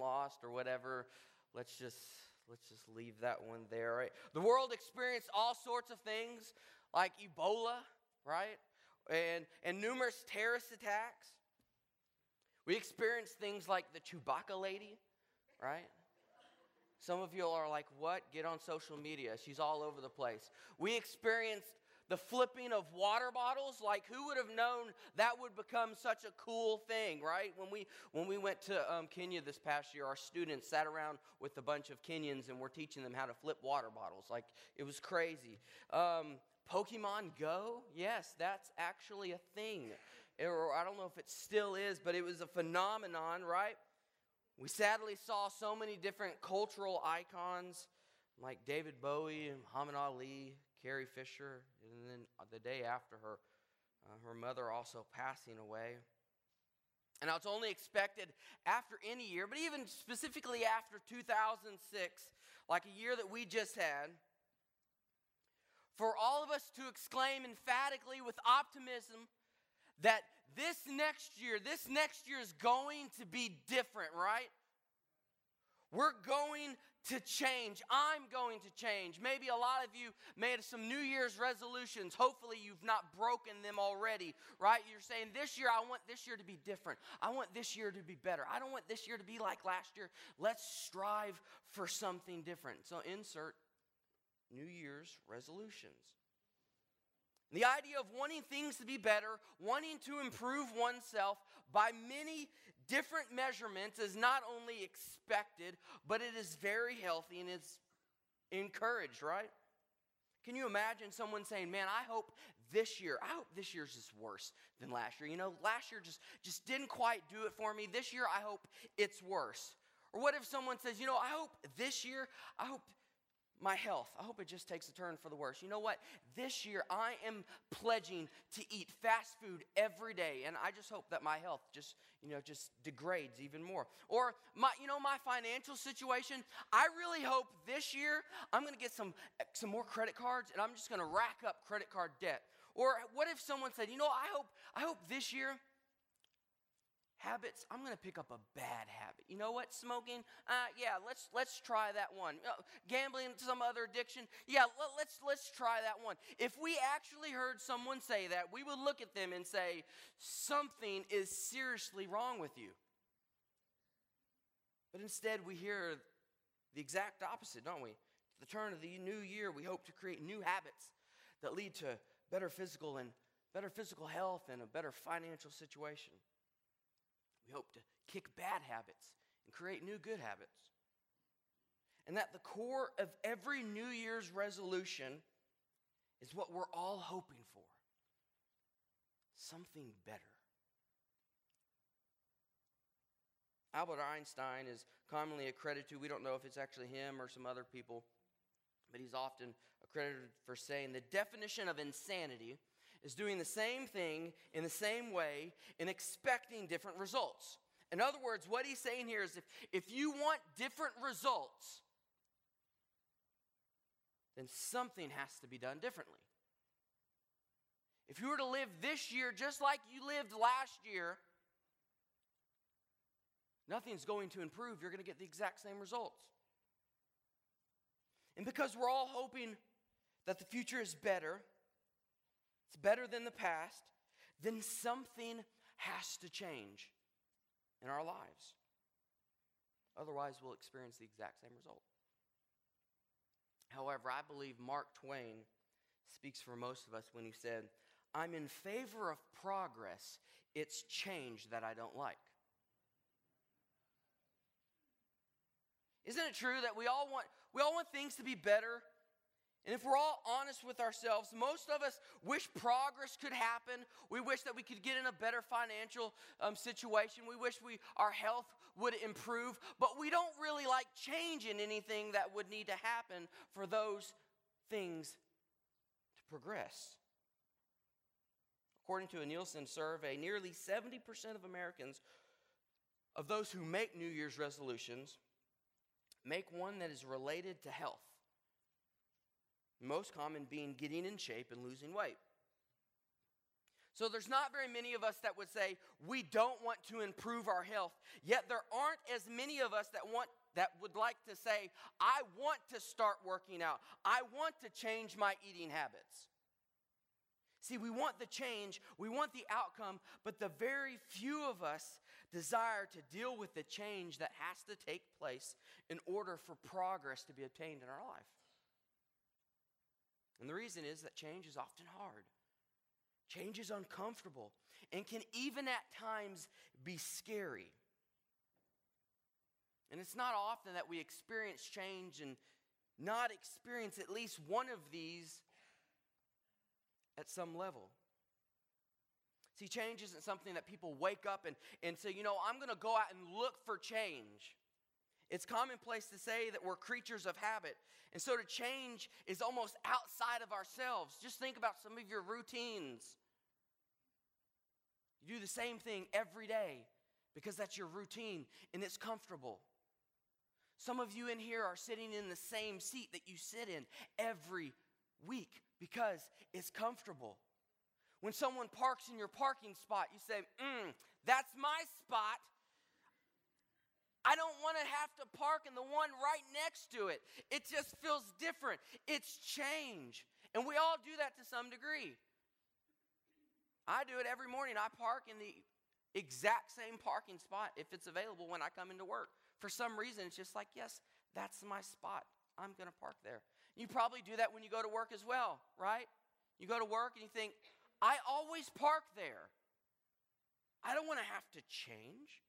lost or whatever. Let's just let's just leave that one there. Right? The world experienced all sorts of things like Ebola, right? And and numerous terrorist attacks. We experienced things like the Chewbacca lady, right? Some of you are like, what? Get on social media. She's all over the place. We experienced the flipping of water bottles like who would have known that would become such a cool thing right? When we when we went to um, kenya this past year our students sat around with a bunch of kenyans and we're teaching them how to flip water bottles. Like it was crazy. Um, pokemon go? Yes that's actually a thing. Or i don't know if it still is but it was a phenomenon right? We sadly saw so many different cultural icons like david bowie muhammad ali carrie fisher and then the day after her, uh, her mother also passing away. And now it's only expected after any year, but even specifically after 2006, like a year that we just had, for all of us to exclaim emphatically with optimism that this next year, this next year is going to be different, right? We're going to change. I'm going to change. Maybe a lot of you made some New Year's resolutions. Hopefully, you've not broken them already, right? You're saying, This year, I want this year to be different. I want this year to be better. I don't want this year to be like last year. Let's strive for something different. So, insert New Year's resolutions. The idea of wanting things to be better, wanting to improve oneself by many different measurements is not only expected, but it is very healthy and it's encouraged, right? Can you imagine someone saying, "Man, I hope this year, I hope this year's just worse than last year. You know, last year just just didn't quite do it for me. This year I hope it's worse." Or what if someone says, "You know, I hope this year, I hope my health. I hope it just takes a turn for the worse. You know what? This year I am pledging to eat fast food every day and I just hope that my health just, you know, just degrades even more. Or my you know my financial situation, I really hope this year I'm going to get some some more credit cards and I'm just going to rack up credit card debt. Or what if someone said, "You know, I hope I hope this year habits i'm going to pick up a bad habit. You know what smoking? Uh, yeah let's let's try that one. Uh, gambling some other addiction? Yeah let, let's let's try that one. If we actually heard someone say that we would look at them and say something is seriously wrong with you. But instead we hear the exact opposite don't we? The turn of the new year we hope to create new habits that lead to better physical and better physical health and a better financial situation we hope to kick bad habits and create new good habits. And that the core of every New Year's resolution is what we're all hoping for something better. Albert Einstein is commonly accredited to, we don't know if it's actually him or some other people, but he's often accredited for saying the definition of insanity is doing the same thing in the same way and expecting different results. In other words, what he's saying here is if, if you want different results, then something has to be done differently. If you were to live this year just like you lived last year, nothing's going to improve. You're going to get the exact same results. And because we're all hoping that the future is better, it's better than the past, then something has to change in our lives. Otherwise, we'll experience the exact same result. However, I believe Mark Twain speaks for most of us when he said, I'm in favor of progress, it's change that I don't like. Isn't it true that we all want we all want things to be better and if we're all honest with ourselves, most of us wish progress could happen. We wish that we could get in a better financial um, situation. We wish we, our health would improve, but we don't really like changing anything that would need to happen for those things to progress. According to a Nielsen survey, nearly 70% of Americans, of those who make New Year's resolutions, make one that is related to health most common being getting in shape and losing weight. So there's not very many of us that would say we don't want to improve our health. Yet there aren't as many of us that want that would like to say I want to start working out. I want to change my eating habits. See, we want the change, we want the outcome, but the very few of us desire to deal with the change that has to take place in order for progress to be obtained in our life. And the reason is that change is often hard. Change is uncomfortable and can even at times be scary. And it's not often that we experience change and not experience at least one of these at some level. See, change isn't something that people wake up and, and say, you know, I'm going to go out and look for change. It's commonplace to say that we're creatures of habit. And so to change is almost outside of ourselves. Just think about some of your routines. You do the same thing every day because that's your routine and it's comfortable. Some of you in here are sitting in the same seat that you sit in every week because it's comfortable. When someone parks in your parking spot, you say, mm, that's my spot. I don't want to have to park in the one right next to it. It just feels different. It's change. And we all do that to some degree. I do it every morning. I park in the exact same parking spot if it's available when I come into work. For some reason, it's just like, yes, that's my spot. I'm going to park there. You probably do that when you go to work as well, right? You go to work and you think, I always park there. I don't want to have to change.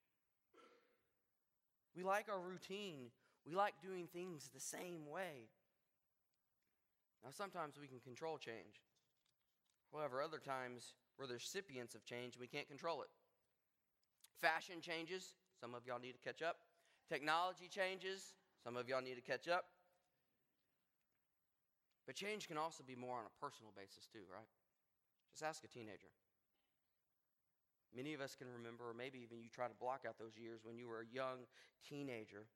We like our routine. We like doing things the same way. Now, sometimes we can control change. However, other times we're the recipients of change and we can't control it. Fashion changes. Some of y'all need to catch up. Technology changes. Some of y'all need to catch up. But change can also be more on a personal basis, too, right? Just ask a teenager. Many of us can remember, or maybe even you try to block out those years when you were a young teenager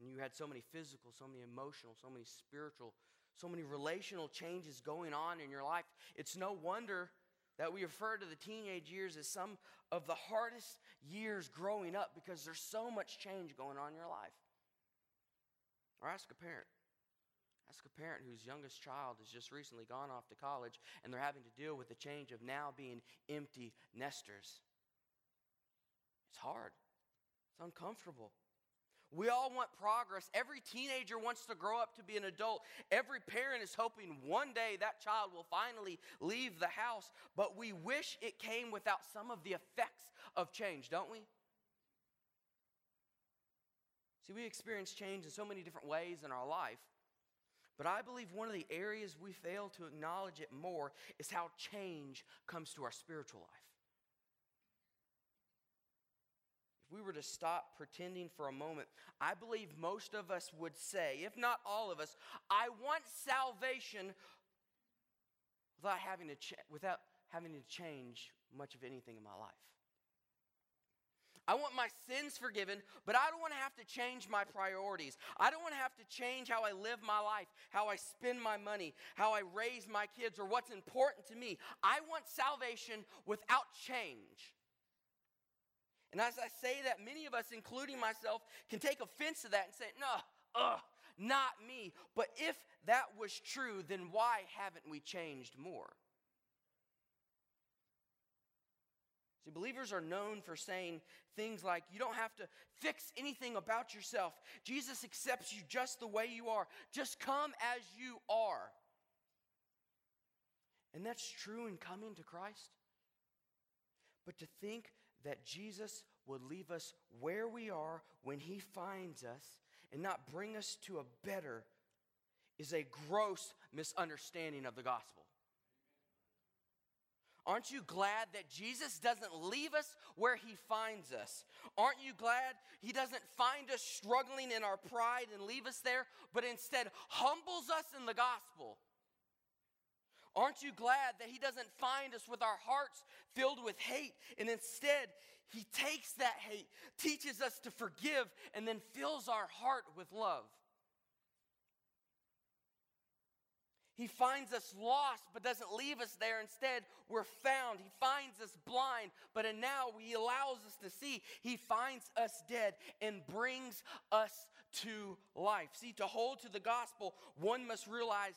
and you had so many physical, so many emotional, so many spiritual, so many relational changes going on in your life. It's no wonder that we refer to the teenage years as some of the hardest years growing up because there's so much change going on in your life. Or ask a parent. Ask a parent whose youngest child has just recently gone off to college and they're having to deal with the change of now being empty nesters. It's hard, it's uncomfortable. We all want progress. Every teenager wants to grow up to be an adult. Every parent is hoping one day that child will finally leave the house, but we wish it came without some of the effects of change, don't we? See, we experience change in so many different ways in our life. But I believe one of the areas we fail to acknowledge it more is how change comes to our spiritual life. If we were to stop pretending for a moment, I believe most of us would say, if not all of us, I want salvation without having to, ch- without having to change much of anything in my life. I want my sins forgiven, but I don't want to have to change my priorities. I don't want to have to change how I live my life, how I spend my money, how I raise my kids, or what's important to me. I want salvation without change. And as I say that, many of us, including myself, can take offense to that and say, no, ugh, not me. But if that was true, then why haven't we changed more? See, believers are known for saying things like, you don't have to fix anything about yourself. Jesus accepts you just the way you are. Just come as you are. And that's true in coming to Christ. But to think that Jesus would leave us where we are when he finds us and not bring us to a better is a gross misunderstanding of the gospel. Aren't you glad that Jesus doesn't leave us where he finds us? Aren't you glad he doesn't find us struggling in our pride and leave us there, but instead humbles us in the gospel? Aren't you glad that he doesn't find us with our hearts filled with hate and instead he takes that hate, teaches us to forgive, and then fills our heart with love? He finds us lost, but doesn't leave us there. Instead, we're found. He finds us blind, but and now He allows us to see. He finds us dead and brings us to life. See, to hold to the gospel, one must realize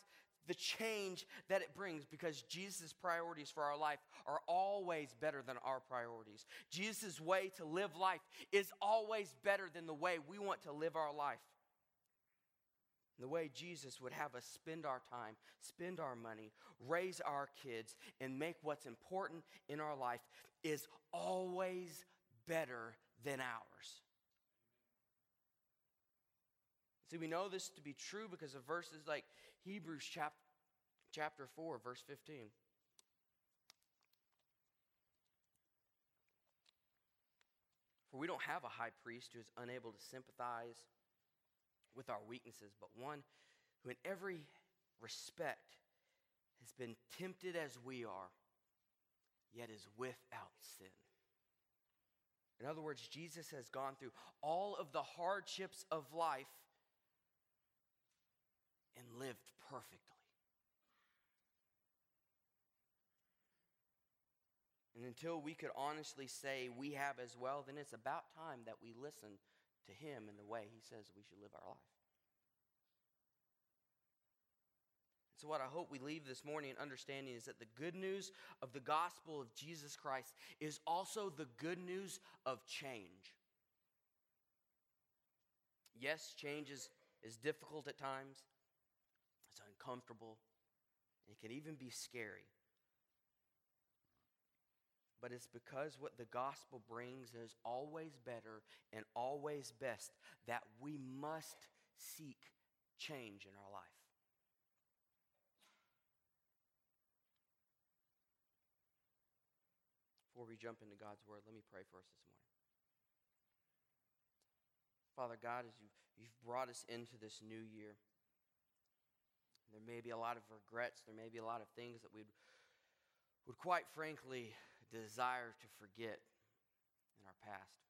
the change that it brings because Jesus' priorities for our life are always better than our priorities. Jesus' way to live life is always better than the way we want to live our life the way Jesus would have us spend our time, spend our money, raise our kids, and make what's important in our life is always better than ours. See, we know this to be true because of verses like Hebrews chapter, chapter 4, verse 15. For we don't have a high priest who is unable to sympathize with our weaknesses, but one who, in every respect, has been tempted as we are, yet is without sin. In other words, Jesus has gone through all of the hardships of life and lived perfectly. And until we could honestly say we have as well, then it's about time that we listen to Him in the way He says we should live our life. So, what I hope we leave this morning understanding is that the good news of the gospel of Jesus Christ is also the good news of change. Yes, change is, is difficult at times, it's uncomfortable, it can even be scary. But it's because what the gospel brings is always better and always best that we must seek change in our life. Before we jump into God's word, let me pray for us this morning. Father God, as you've, you've brought us into this new year, there may be a lot of regrets, there may be a lot of things that we would quite frankly desire to forget in our past.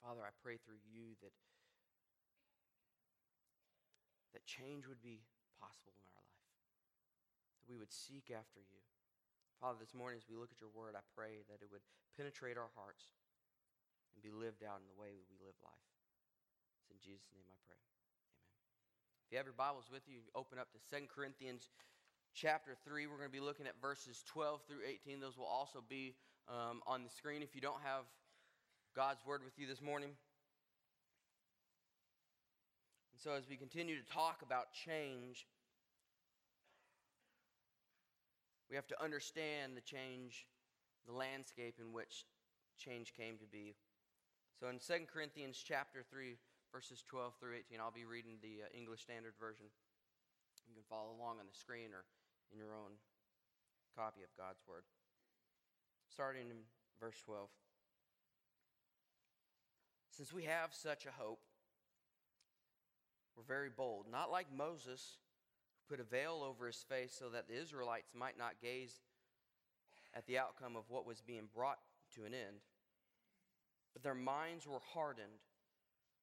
Father, I pray through you that, that change would be possible in our life, that we would seek after you. Father, this morning as we look at your word, I pray that it would penetrate our hearts and be lived out in the way we live life. It's in Jesus' name I pray. Amen. If you have your Bibles with you, open up to 2 Corinthians chapter 3. We're going to be looking at verses 12 through 18. Those will also be um, on the screen if you don't have God's word with you this morning. And so, as we continue to talk about change, we have to understand the change, the landscape in which change came to be. So, in 2 Corinthians chapter 3, verses 12 through 18, I'll be reading the uh, English Standard Version. You can follow along on the screen or in your own copy of God's Word. Starting in verse 12. Since we have such a hope, we're very bold, not like Moses, who put a veil over his face so that the Israelites might not gaze at the outcome of what was being brought to an end. But their minds were hardened.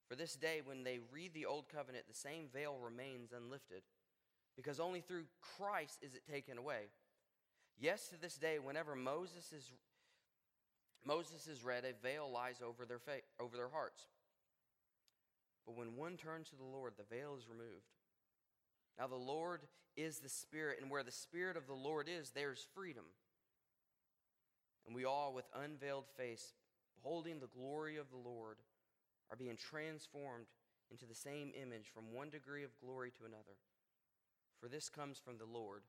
For this day, when they read the Old Covenant, the same veil remains unlifted because only through Christ is it taken away. Yes, to this day, whenever Moses is, Moses is read, a veil lies over their, fa- over their hearts. But when one turns to the Lord, the veil is removed. Now, the Lord is the Spirit, and where the Spirit of the Lord is, there's freedom. And we all, with unveiled face, beholding the glory of the Lord, are being transformed into the same image from one degree of glory to another for this comes from the Lord,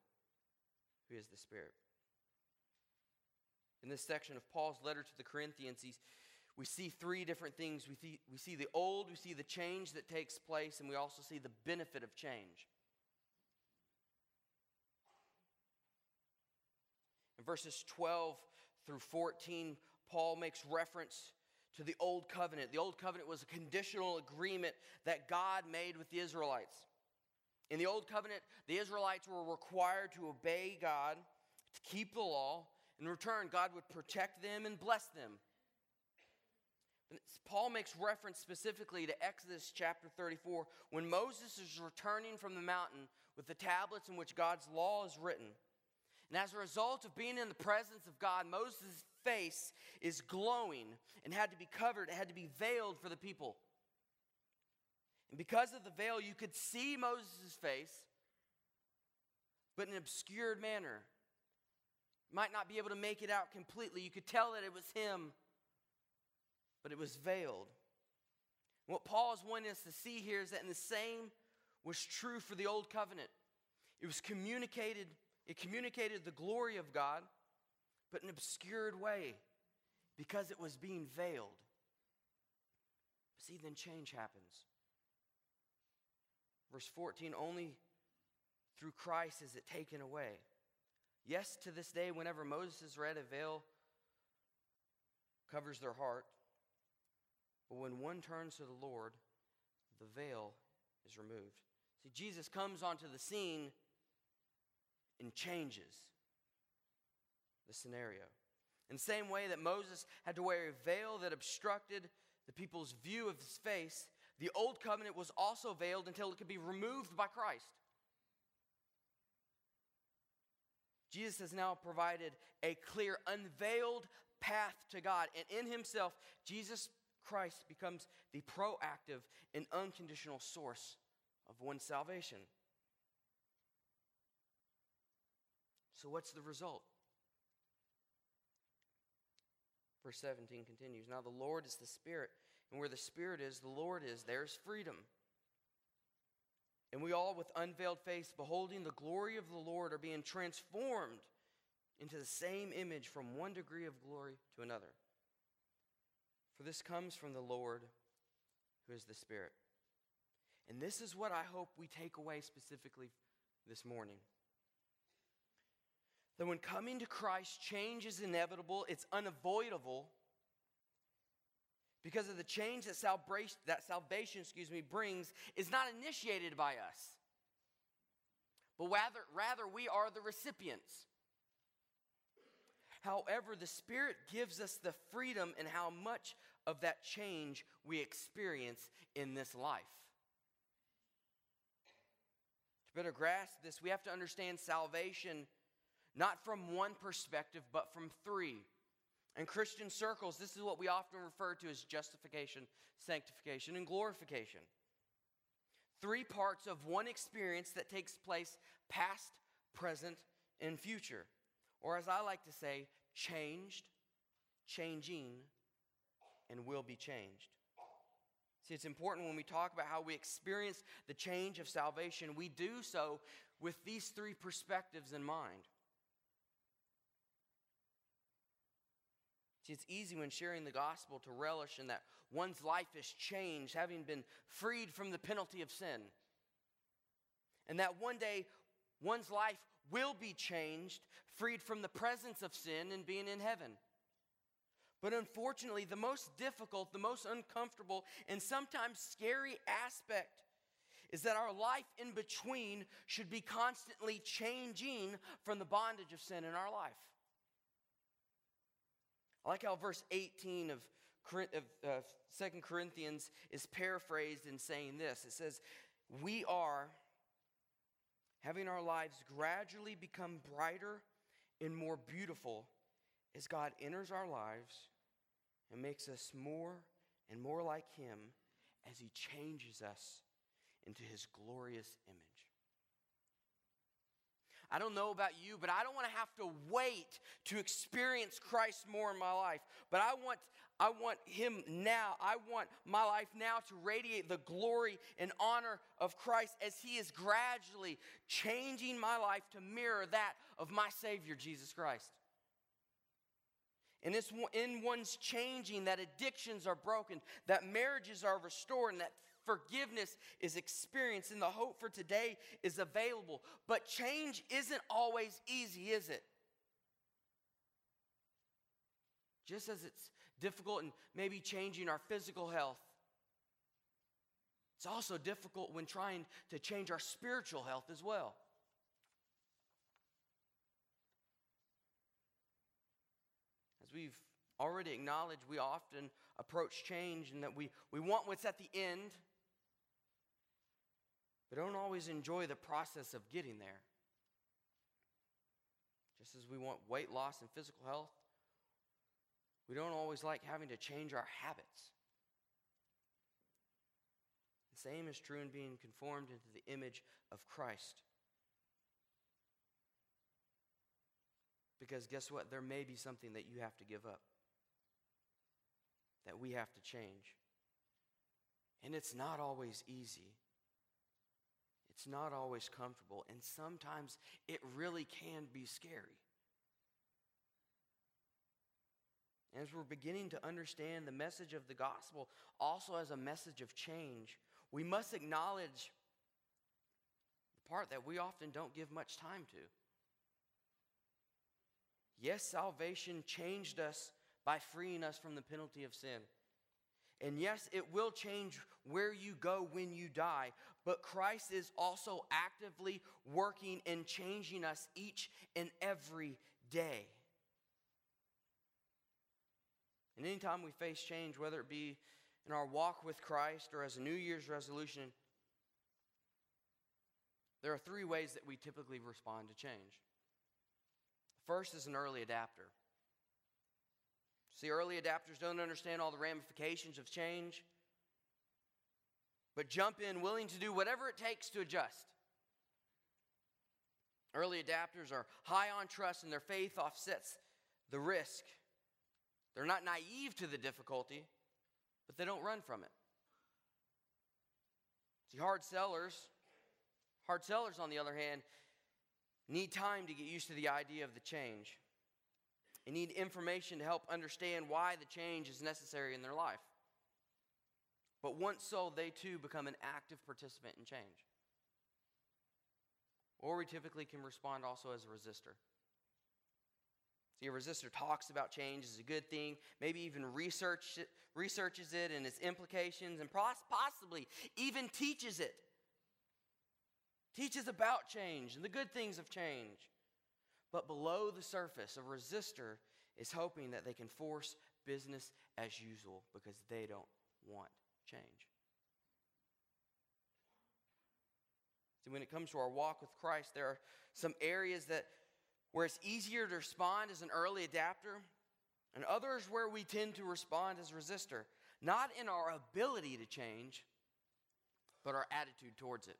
who is the Spirit. In this section of Paul's letter to the Corinthians, we see three different things. We see, we see the old, we see the change that takes place, and we also see the benefit of change. In verses 12 through 14, Paul makes reference to the Old Covenant. The Old Covenant was a conditional agreement that God made with the Israelites. In the Old Covenant, the Israelites were required to obey God, to keep the law. In return, God would protect them and bless them. Paul makes reference specifically to Exodus chapter 34 when Moses is returning from the mountain with the tablets in which God's law is written. And as a result of being in the presence of God, Moses' face is glowing and had to be covered, it had to be veiled for the people. Because of the veil, you could see Moses' face, but in an obscured manner. You might not be able to make it out completely. You could tell that it was him, but it was veiled. What Paul is wanting us to see here is that in the same was true for the old covenant. It was communicated, it communicated the glory of God, but in an obscured way because it was being veiled. See, then change happens. Verse 14 only through Christ is it taken away. Yes, to this day, whenever Moses is read, a veil covers their heart. But when one turns to the Lord, the veil is removed. See, Jesus comes onto the scene and changes the scenario. In the same way that Moses had to wear a veil that obstructed the people's view of his face, the old covenant was also veiled until it could be removed by Christ. Jesus has now provided a clear, unveiled path to God. And in himself, Jesus Christ becomes the proactive and unconditional source of one's salvation. So, what's the result? Verse 17 continues Now the Lord is the Spirit, and where the Spirit is, the Lord is, there's freedom. And we all, with unveiled face, beholding the glory of the Lord, are being transformed into the same image from one degree of glory to another. For this comes from the Lord, who is the Spirit. And this is what I hope we take away specifically this morning. That when coming to Christ, change is inevitable, it's unavoidable because of the change that salvation, that salvation excuse me, brings is not initiated by us, but rather, rather we are the recipients. However, the Spirit gives us the freedom in how much of that change we experience in this life. To better grasp this, we have to understand salvation not from one perspective, but from three. In Christian circles, this is what we often refer to as justification, sanctification, and glorification. Three parts of one experience that takes place past, present, and future. Or as I like to say, changed, changing, and will be changed. See, it's important when we talk about how we experience the change of salvation, we do so with these three perspectives in mind. See, it's easy when sharing the gospel to relish in that one's life is changed, having been freed from the penalty of sin. And that one day one's life will be changed, freed from the presence of sin and being in heaven. But unfortunately, the most difficult, the most uncomfortable, and sometimes scary aspect is that our life in between should be constantly changing from the bondage of sin in our life. I like how verse 18 of, of uh, 2 Corinthians is paraphrased in saying this. It says, We are having our lives gradually become brighter and more beautiful as God enters our lives and makes us more and more like Him as He changes us into His glorious image. I don't know about you, but I don't want to have to wait to experience Christ more in my life. But I want I want him now. I want my life now to radiate the glory and honor of Christ as he is gradually changing my life to mirror that of my Savior, Jesus Christ. And it's in one's changing that addictions are broken, that marriages are restored, and that forgiveness is experienced and the hope for today is available. But change isn't always easy, is it? Just as it's difficult in maybe changing our physical health, it's also difficult when trying to change our spiritual health as well. As we've already acknowledged, we often approach change and that we, we want what's at the end, but don't always enjoy the process of getting there. Just as we want weight loss and physical health, we don't always like having to change our habits. The same is true in being conformed into the image of Christ. Because guess what? There may be something that you have to give up, that we have to change. And it's not always easy. It's not always comfortable. And sometimes it really can be scary. As we're beginning to understand the message of the gospel also as a message of change, we must acknowledge the part that we often don't give much time to. Yes, salvation changed us by freeing us from the penalty of sin. And yes, it will change where you go when you die, but Christ is also actively working and changing us each and every day. And anytime we face change, whether it be in our walk with Christ or as a New Year's resolution, there are three ways that we typically respond to change. First is an early adapter. See, early adapters don't understand all the ramifications of change, but jump in willing to do whatever it takes to adjust. Early adapters are high on trust, and their faith offsets the risk. They're not naive to the difficulty, but they don't run from it. See, hard sellers, hard sellers, on the other hand, need time to get used to the idea of the change. They need information to help understand why the change is necessary in their life. But once sold, they too become an active participant in change. Or we typically can respond also as a resistor. See, a resistor talks about change as a good thing, maybe even research researches it and its implications, and possibly even teaches it. Teaches about change and the good things of change. But below the surface, a resistor is hoping that they can force business as usual because they don't want change. See, when it comes to our walk with Christ, there are some areas that where it's easier to respond as an early adapter, and others where we tend to respond as resistor, not in our ability to change, but our attitude towards it.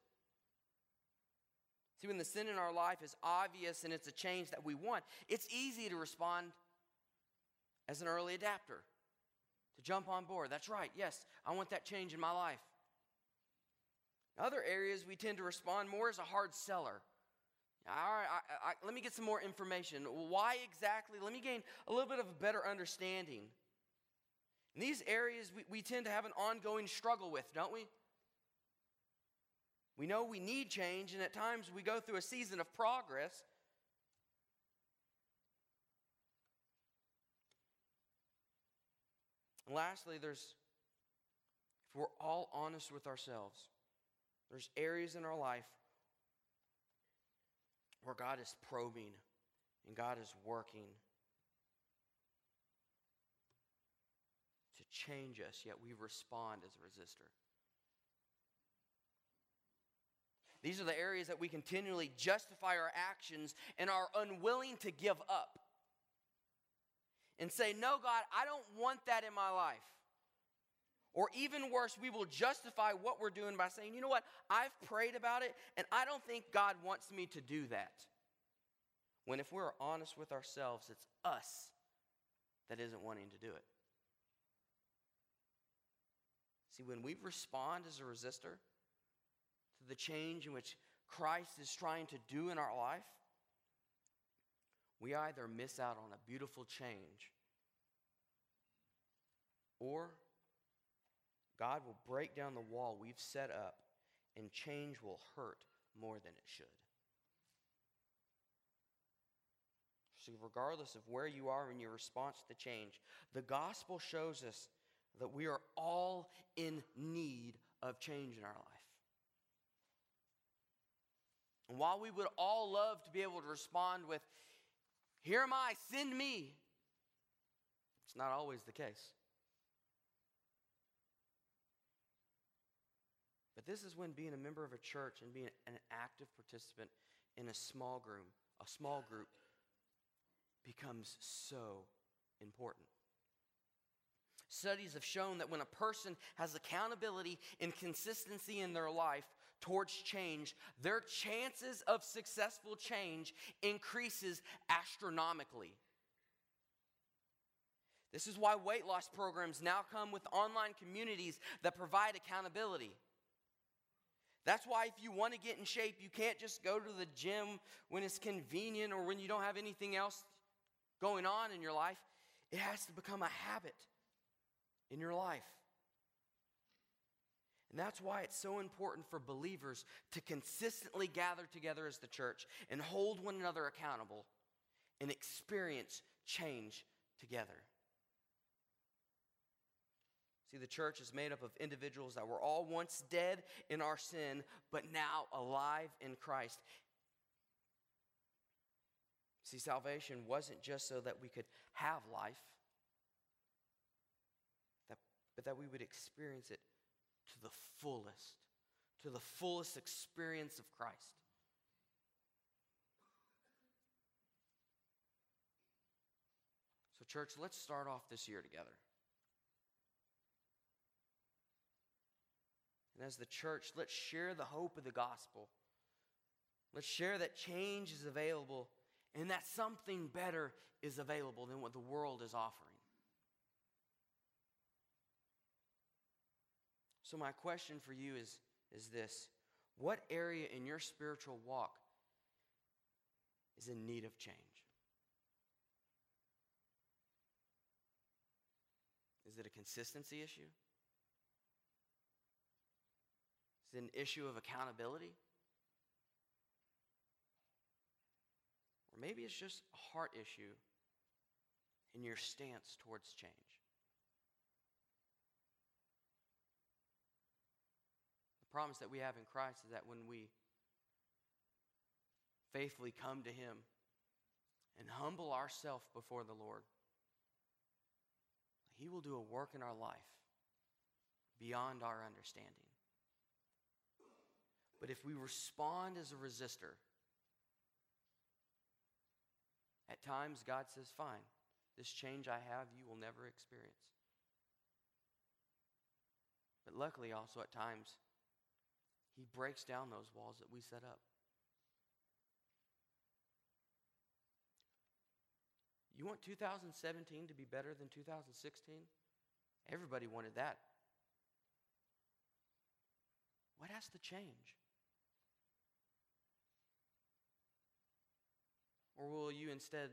See, when the sin in our life is obvious and it's a change that we want, it's easy to respond as an early adapter, to jump on board. That's right, yes, I want that change in my life. In other areas, we tend to respond more as a hard seller all right, I, I, let me get some more information. Why exactly? Let me gain a little bit of a better understanding. In these areas, we, we tend to have an ongoing struggle with, don't we? We know we need change, and at times we go through a season of progress. And lastly, there's, if we're all honest with ourselves, there's areas in our life where God is probing and God is working to change us, yet we respond as a resistor. These are the areas that we continually justify our actions and are unwilling to give up. And say, No, God, I don't want that in my life. Or even worse, we will justify what we're doing by saying, you know what, I've prayed about it and I don't think God wants me to do that. When if we're honest with ourselves, it's us that isn't wanting to do it. See, when we respond as a resistor to the change in which Christ is trying to do in our life, we either miss out on a beautiful change or God will break down the wall we've set up, and change will hurt more than it should. See, regardless of where you are in your response to change, the gospel shows us that we are all in need of change in our life. And while we would all love to be able to respond with, Here am I, send me, It's not always the case. But this is when being a member of a church and being an active participant in a small group, a small group becomes so important. Studies have shown that when a person has accountability and consistency in their life towards change, their chances of successful change increases astronomically. This is why weight loss programs now come with online communities that provide accountability. That's why, if you want to get in shape, you can't just go to the gym when it's convenient or when you don't have anything else going on in your life. It has to become a habit in your life. And that's why it's so important for believers to consistently gather together as the church and hold one another accountable and experience change together. See, the church is made up of individuals that were all once dead in our sin, but now alive in Christ. See, salvation wasn't just so that we could have life, that, but that we would experience it to the fullest, to the fullest experience of Christ. So, church, let's start off this year together. And as the church, let's share the hope of the gospel. Let's share that change is available and that something better is available than what the world is offering. So, my question for you is, is this What area in your spiritual walk is in need of change? Is it a consistency issue? Is it an issue of accountability? Or maybe it's just a heart issue in your stance towards change. Promise that we have in Christ is that when we faithfully come to Him and humble ourselves before the Lord, He will do a work in our life beyond our understanding. But if we respond as a resistor, at times God says, Fine, this change I have, you will never experience. But luckily, also at times, He breaks down those walls that we set up. You want 2017 to be better than 2016? Everybody wanted that. What has to change? Or will you instead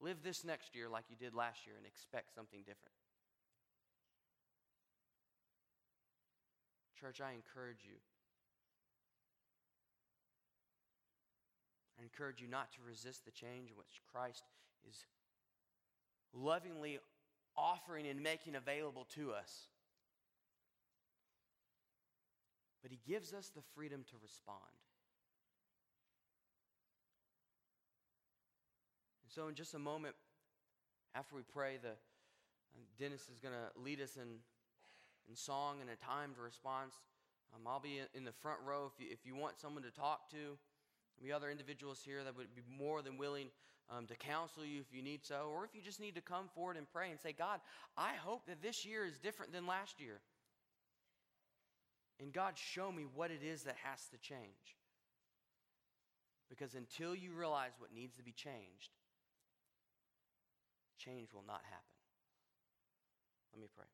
live this next year like you did last year and expect something different? Church, I encourage you. Encourage you not to resist the change in which Christ is lovingly offering and making available to us. But He gives us the freedom to respond. And so, in just a moment, after we pray, the uh, Dennis is going to lead us in, in song and a timed response. Um, I'll be in the front row if you, if you want someone to talk to. Be other individuals here that would be more than willing um, to counsel you if you need so, or if you just need to come forward and pray and say, God, I hope that this year is different than last year. And God, show me what it is that has to change. Because until you realize what needs to be changed, change will not happen. Let me pray.